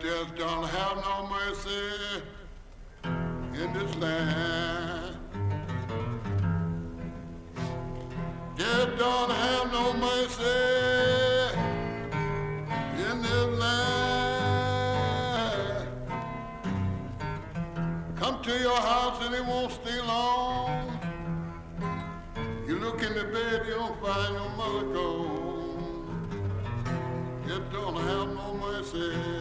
just don't have no mercy in this land. Just don't have no mercy in this land. Come to your house and it won't stay long. You look in the bed, you don't find your mother gone. Just don't have no mercy.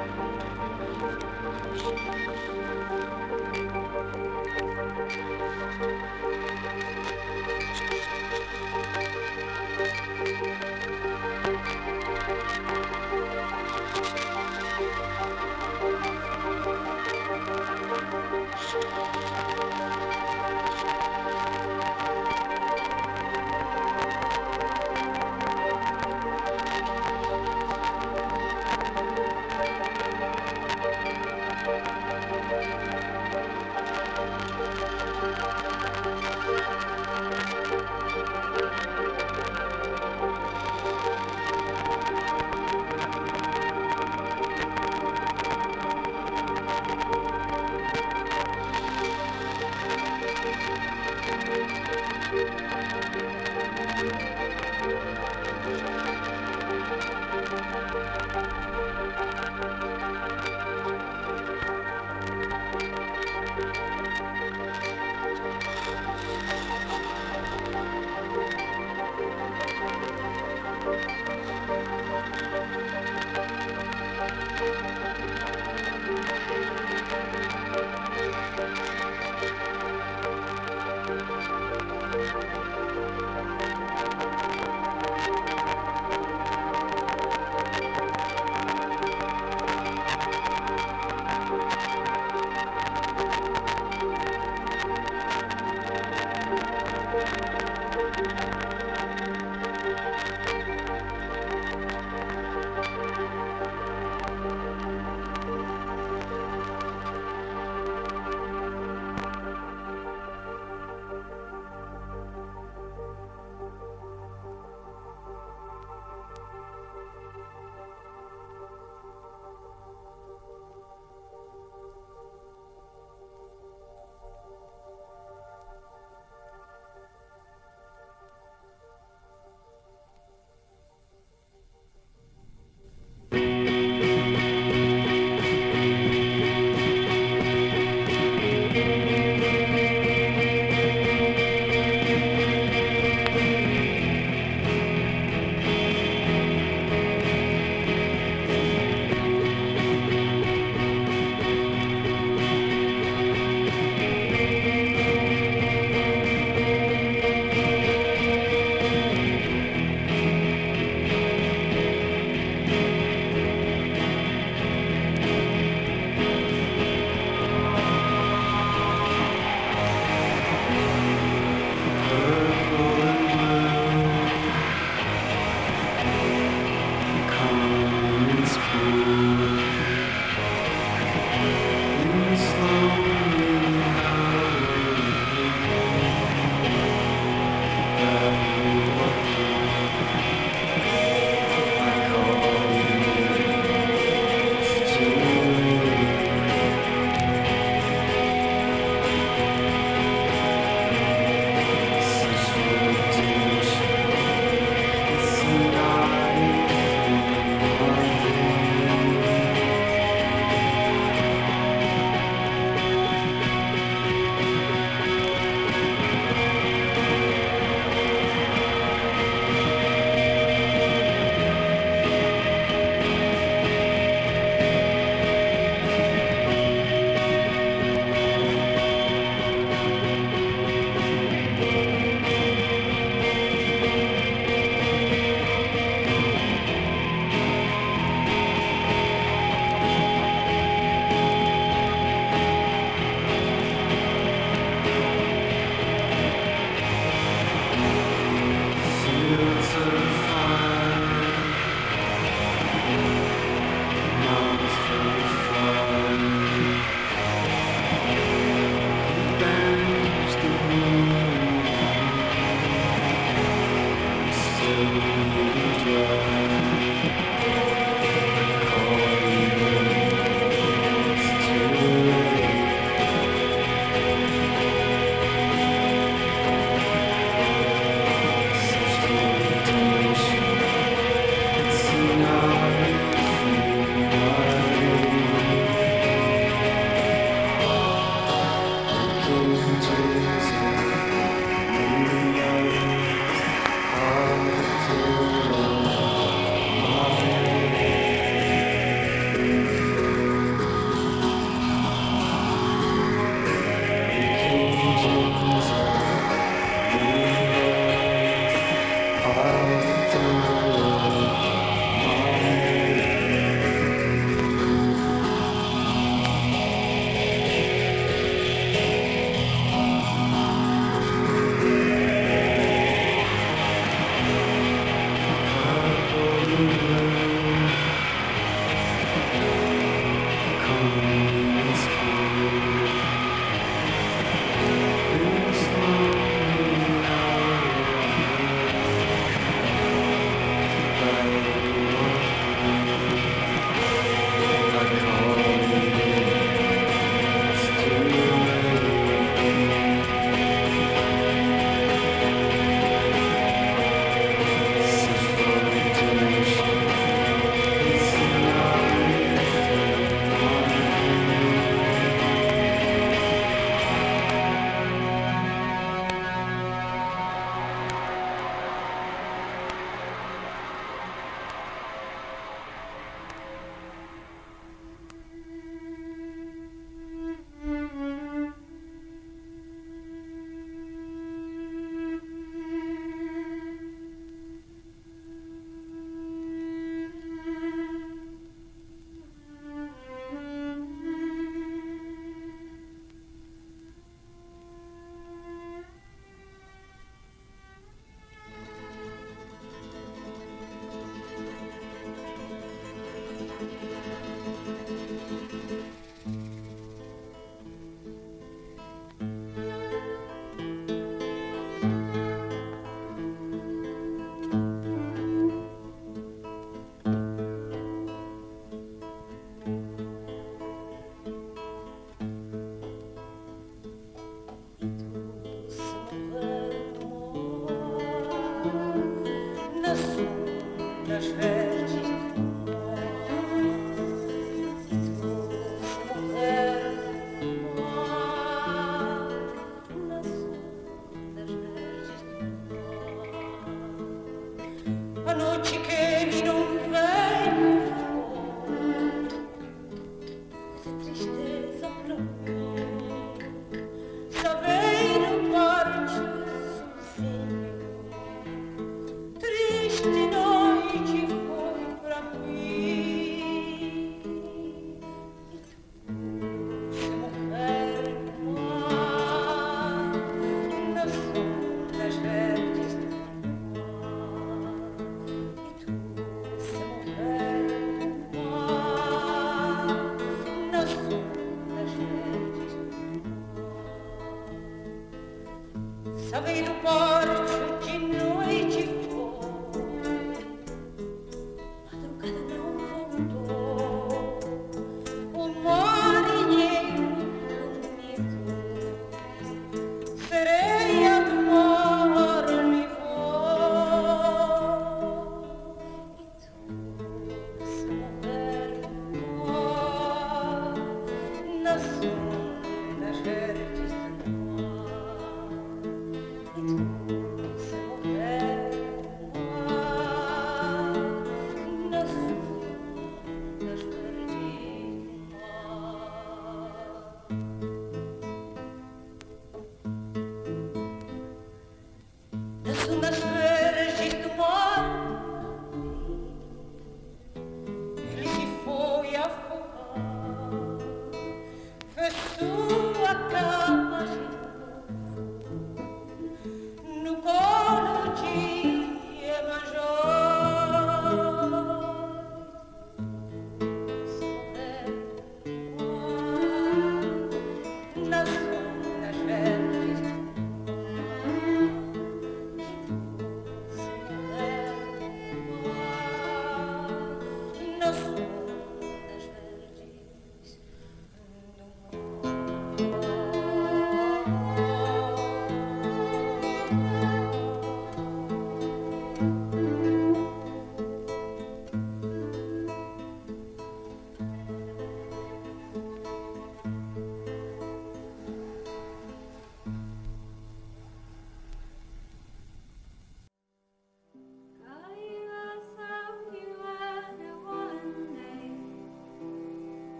Thank you.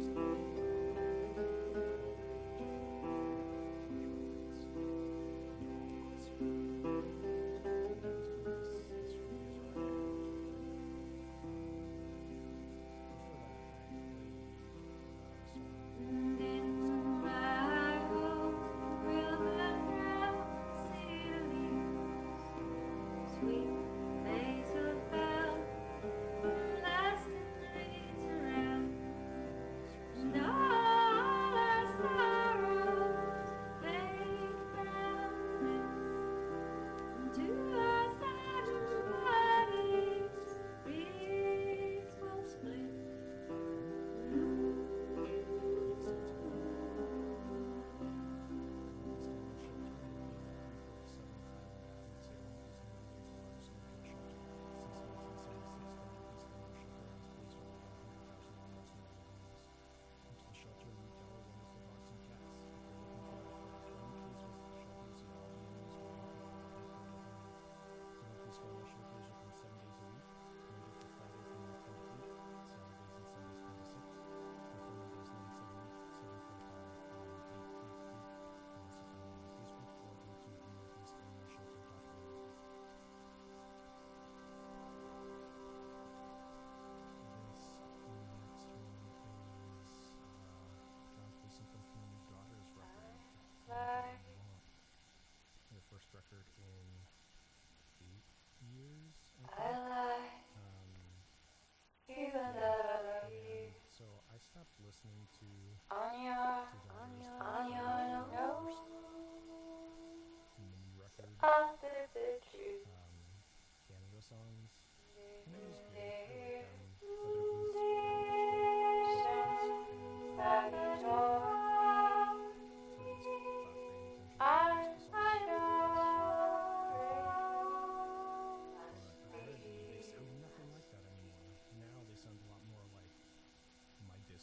No.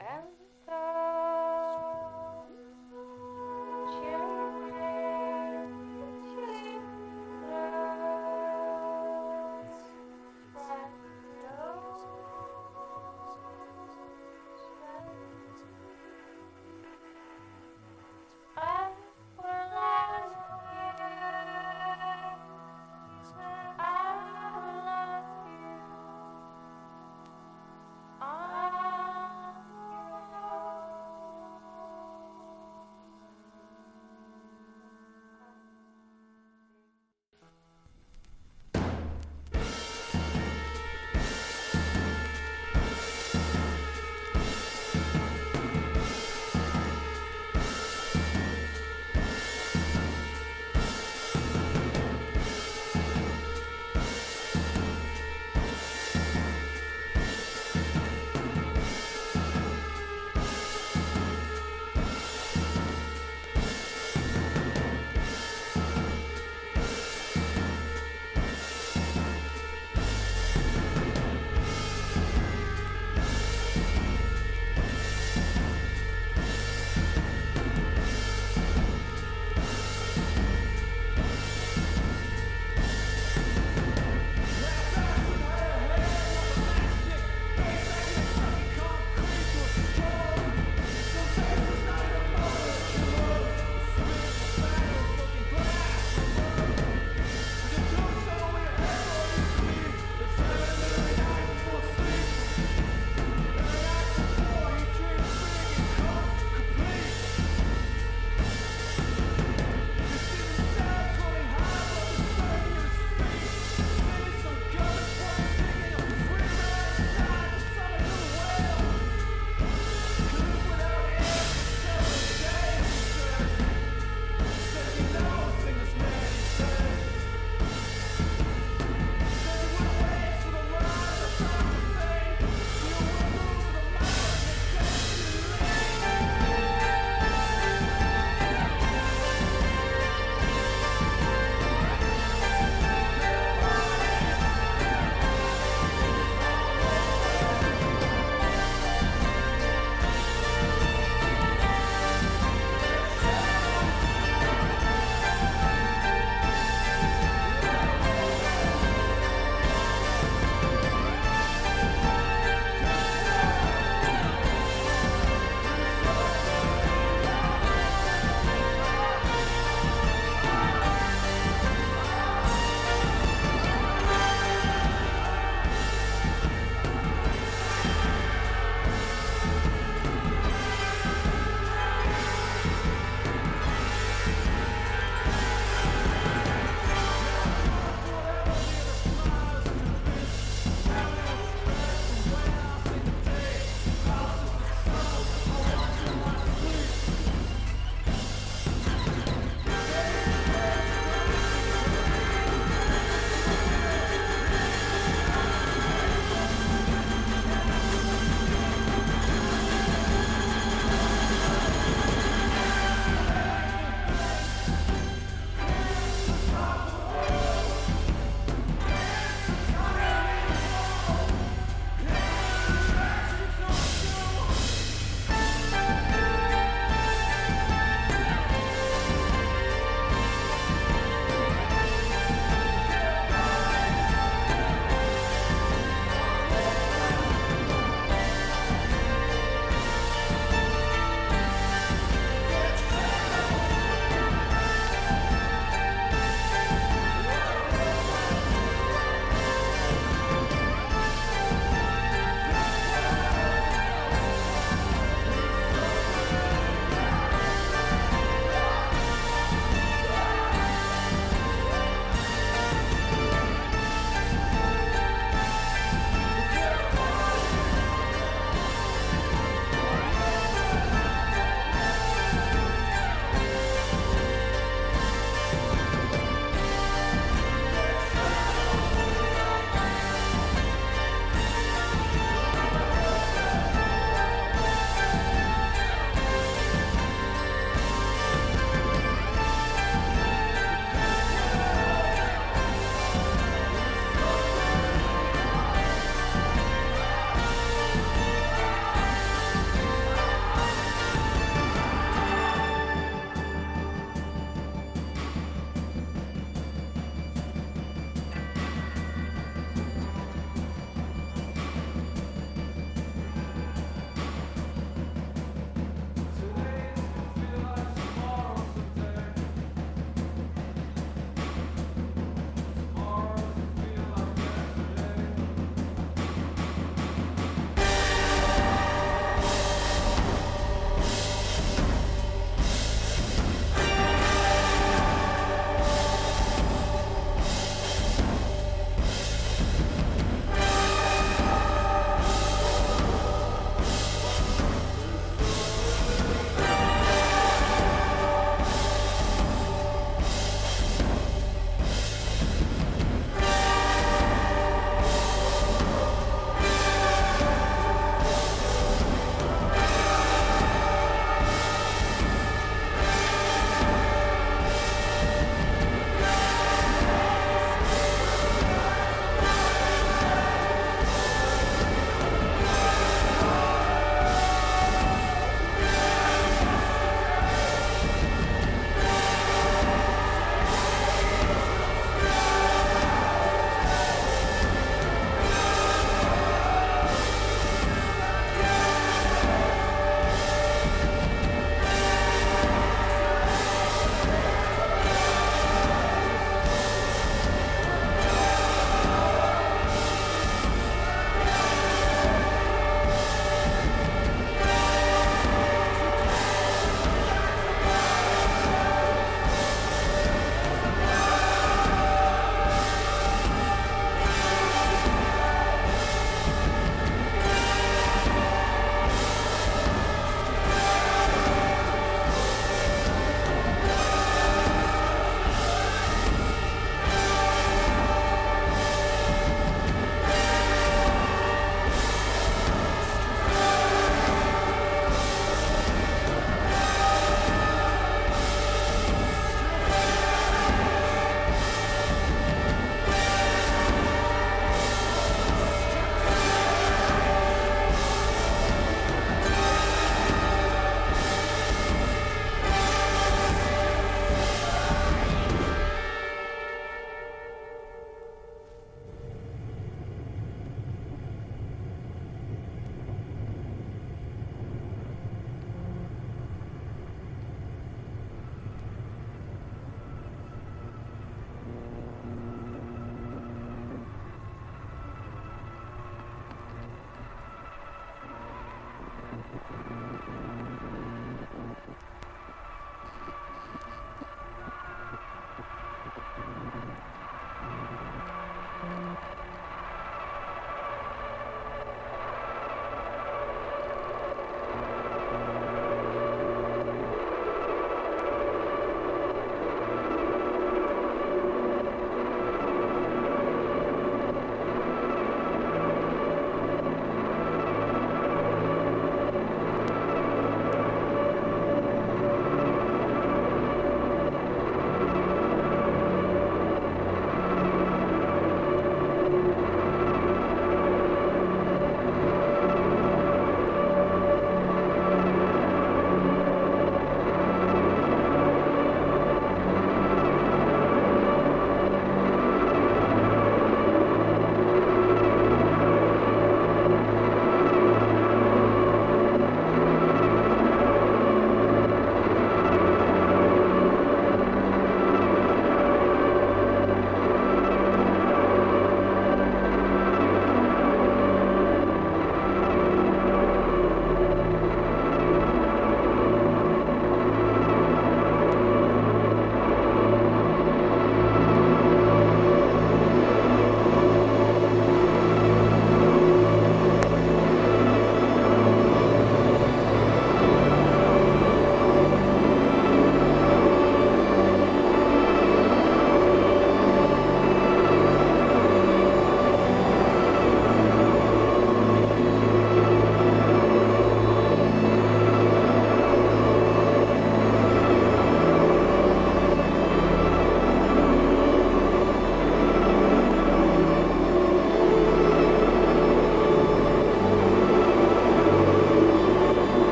My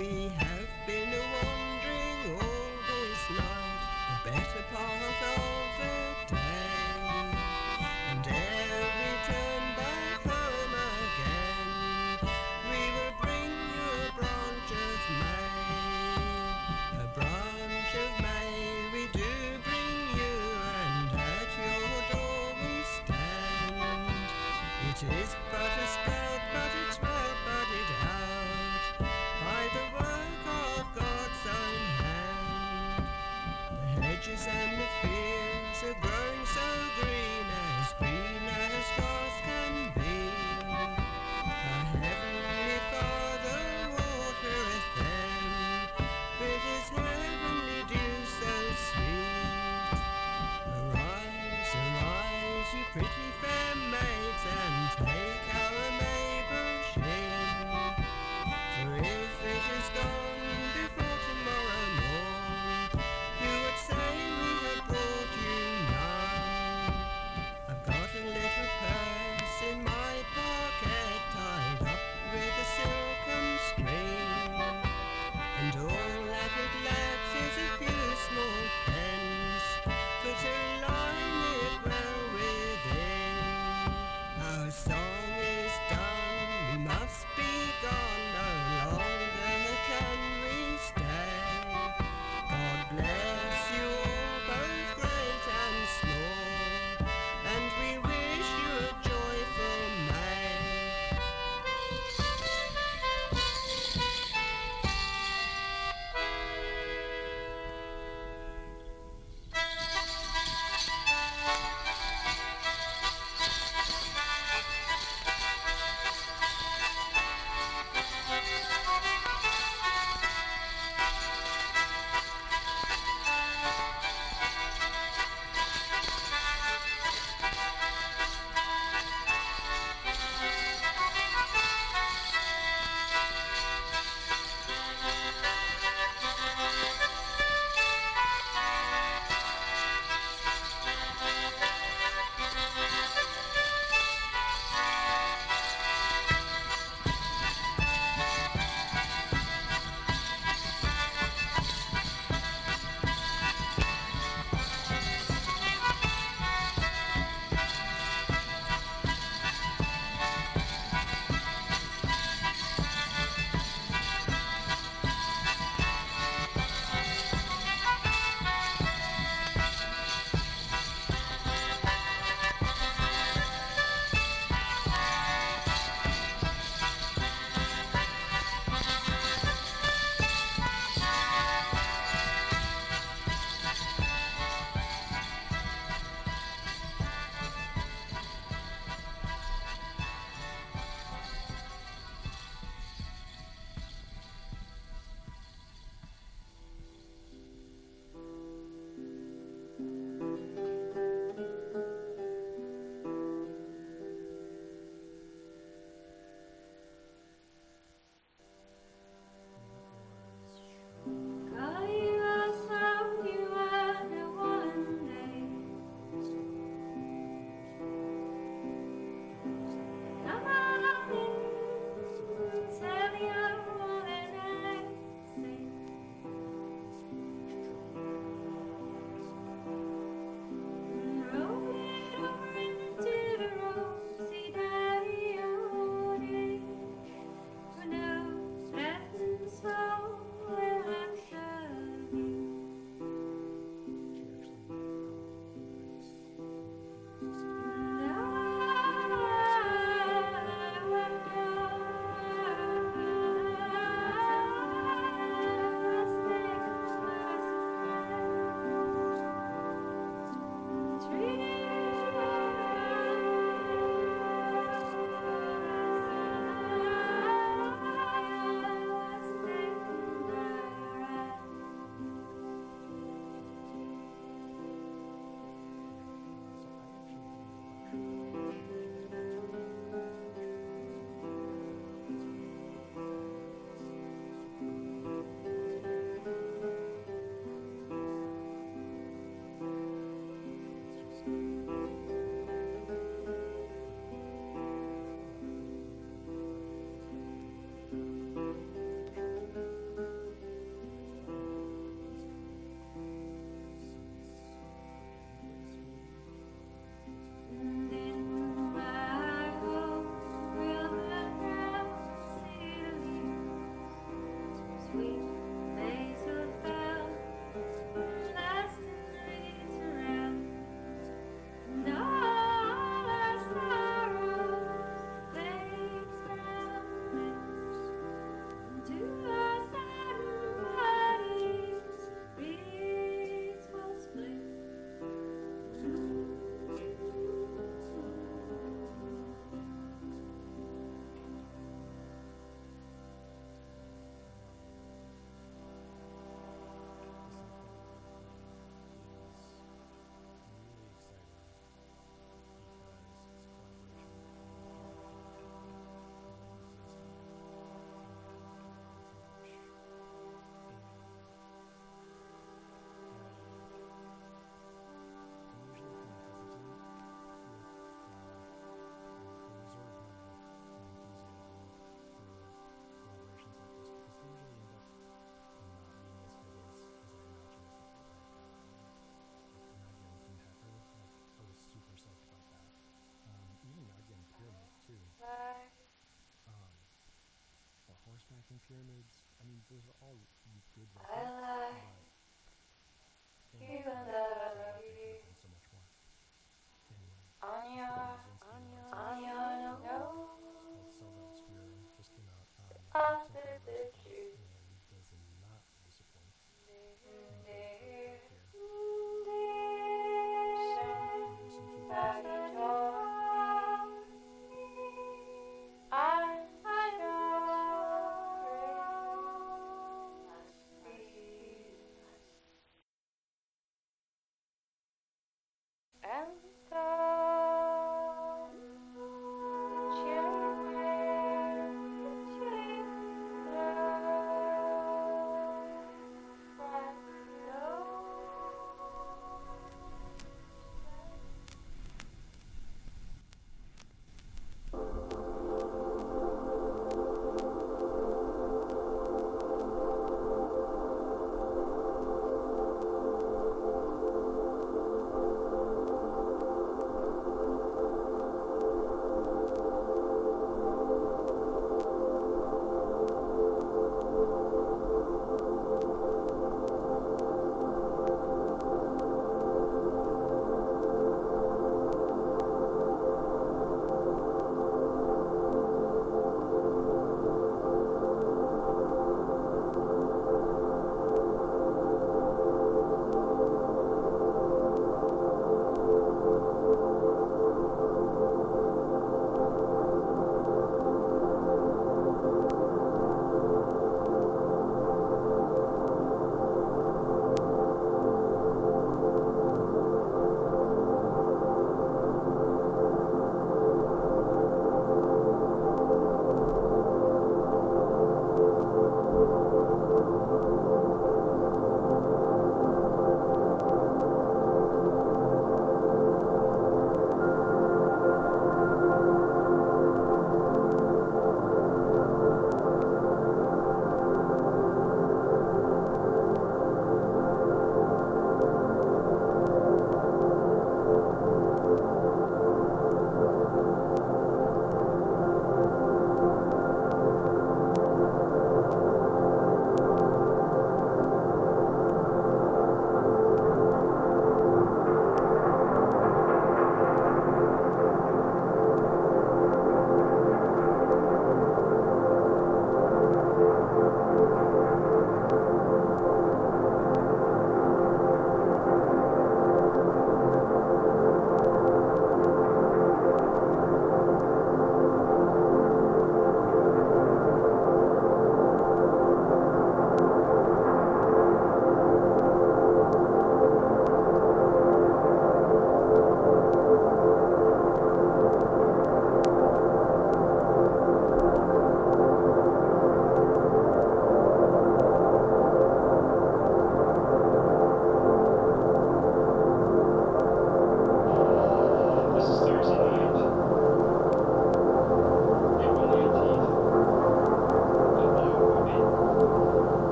We have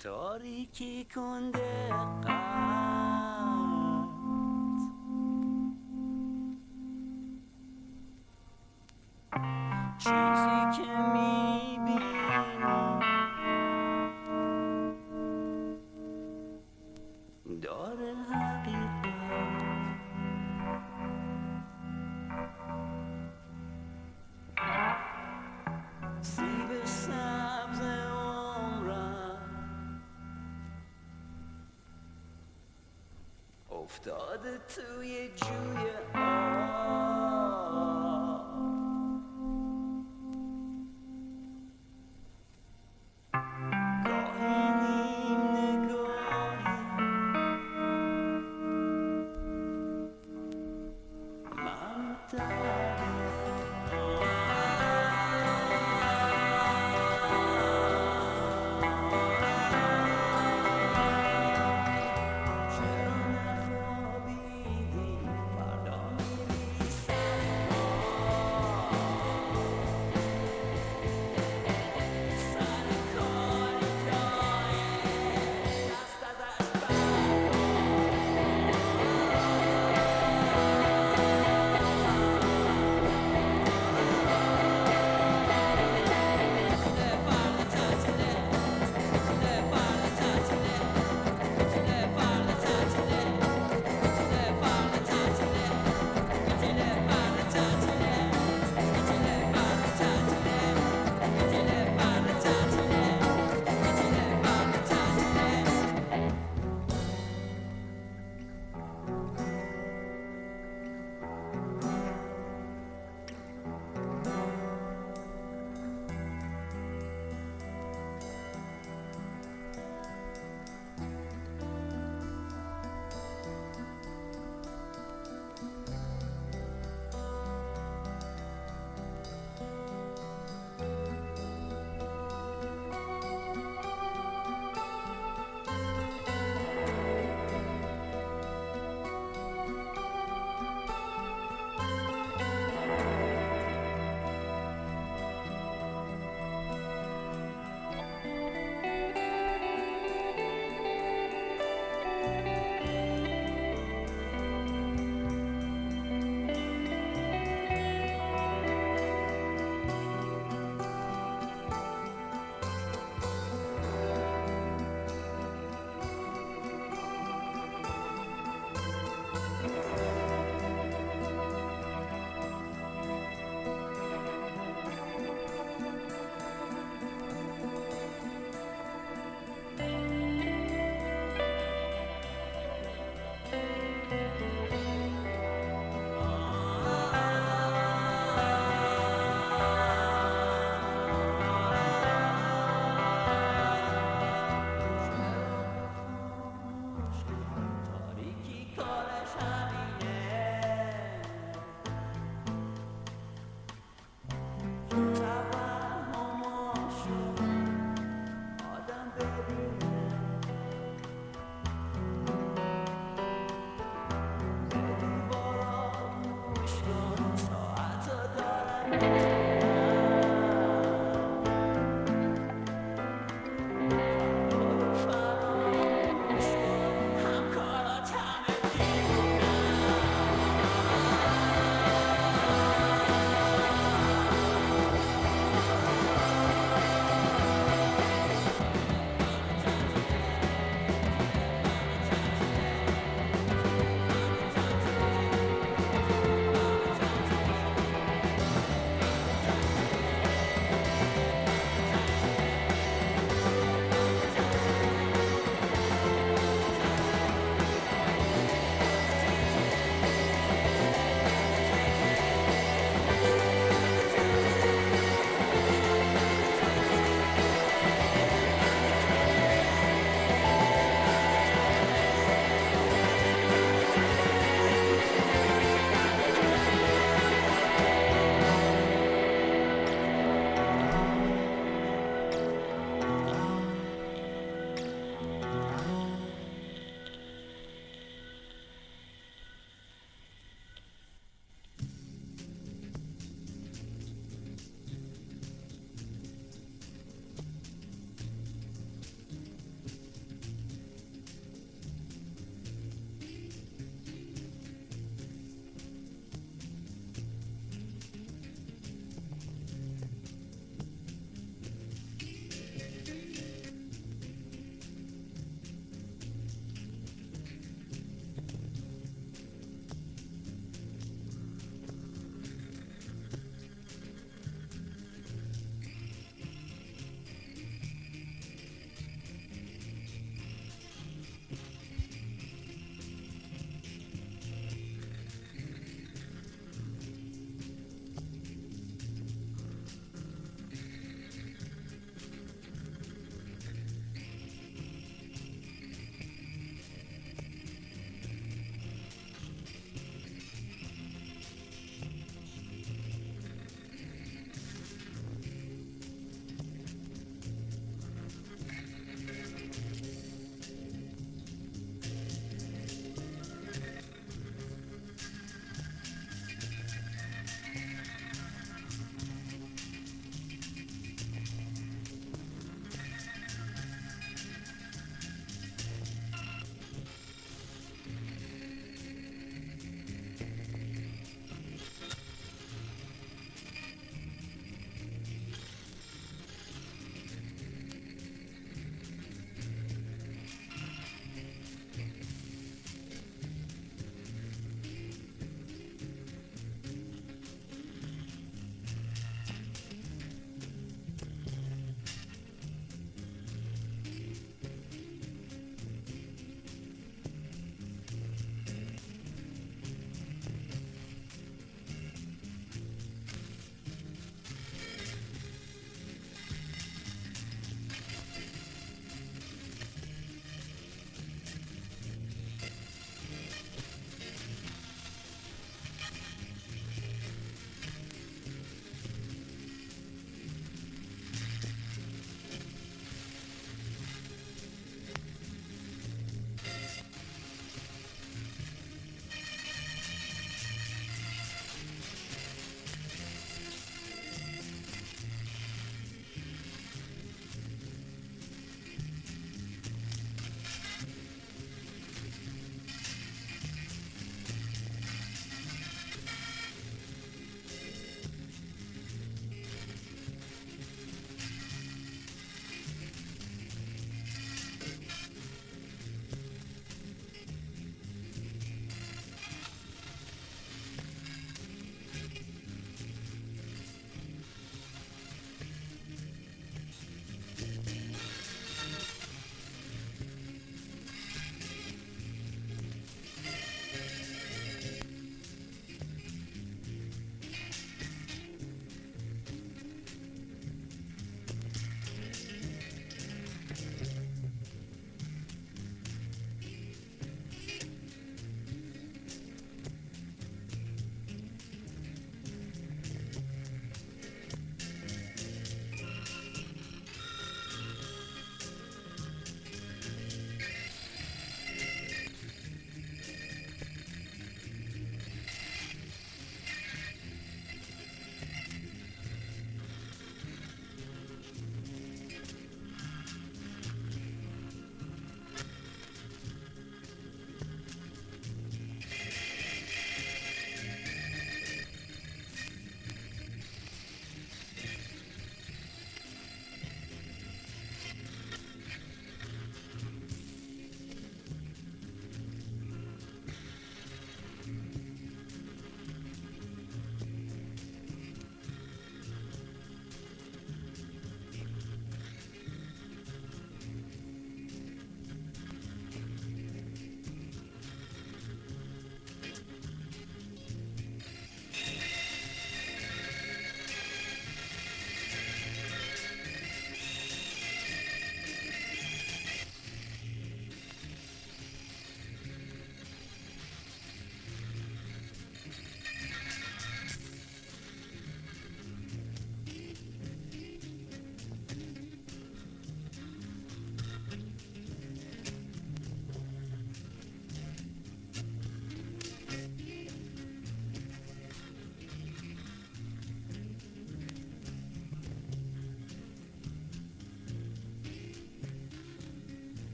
تاریکی کنده قلب.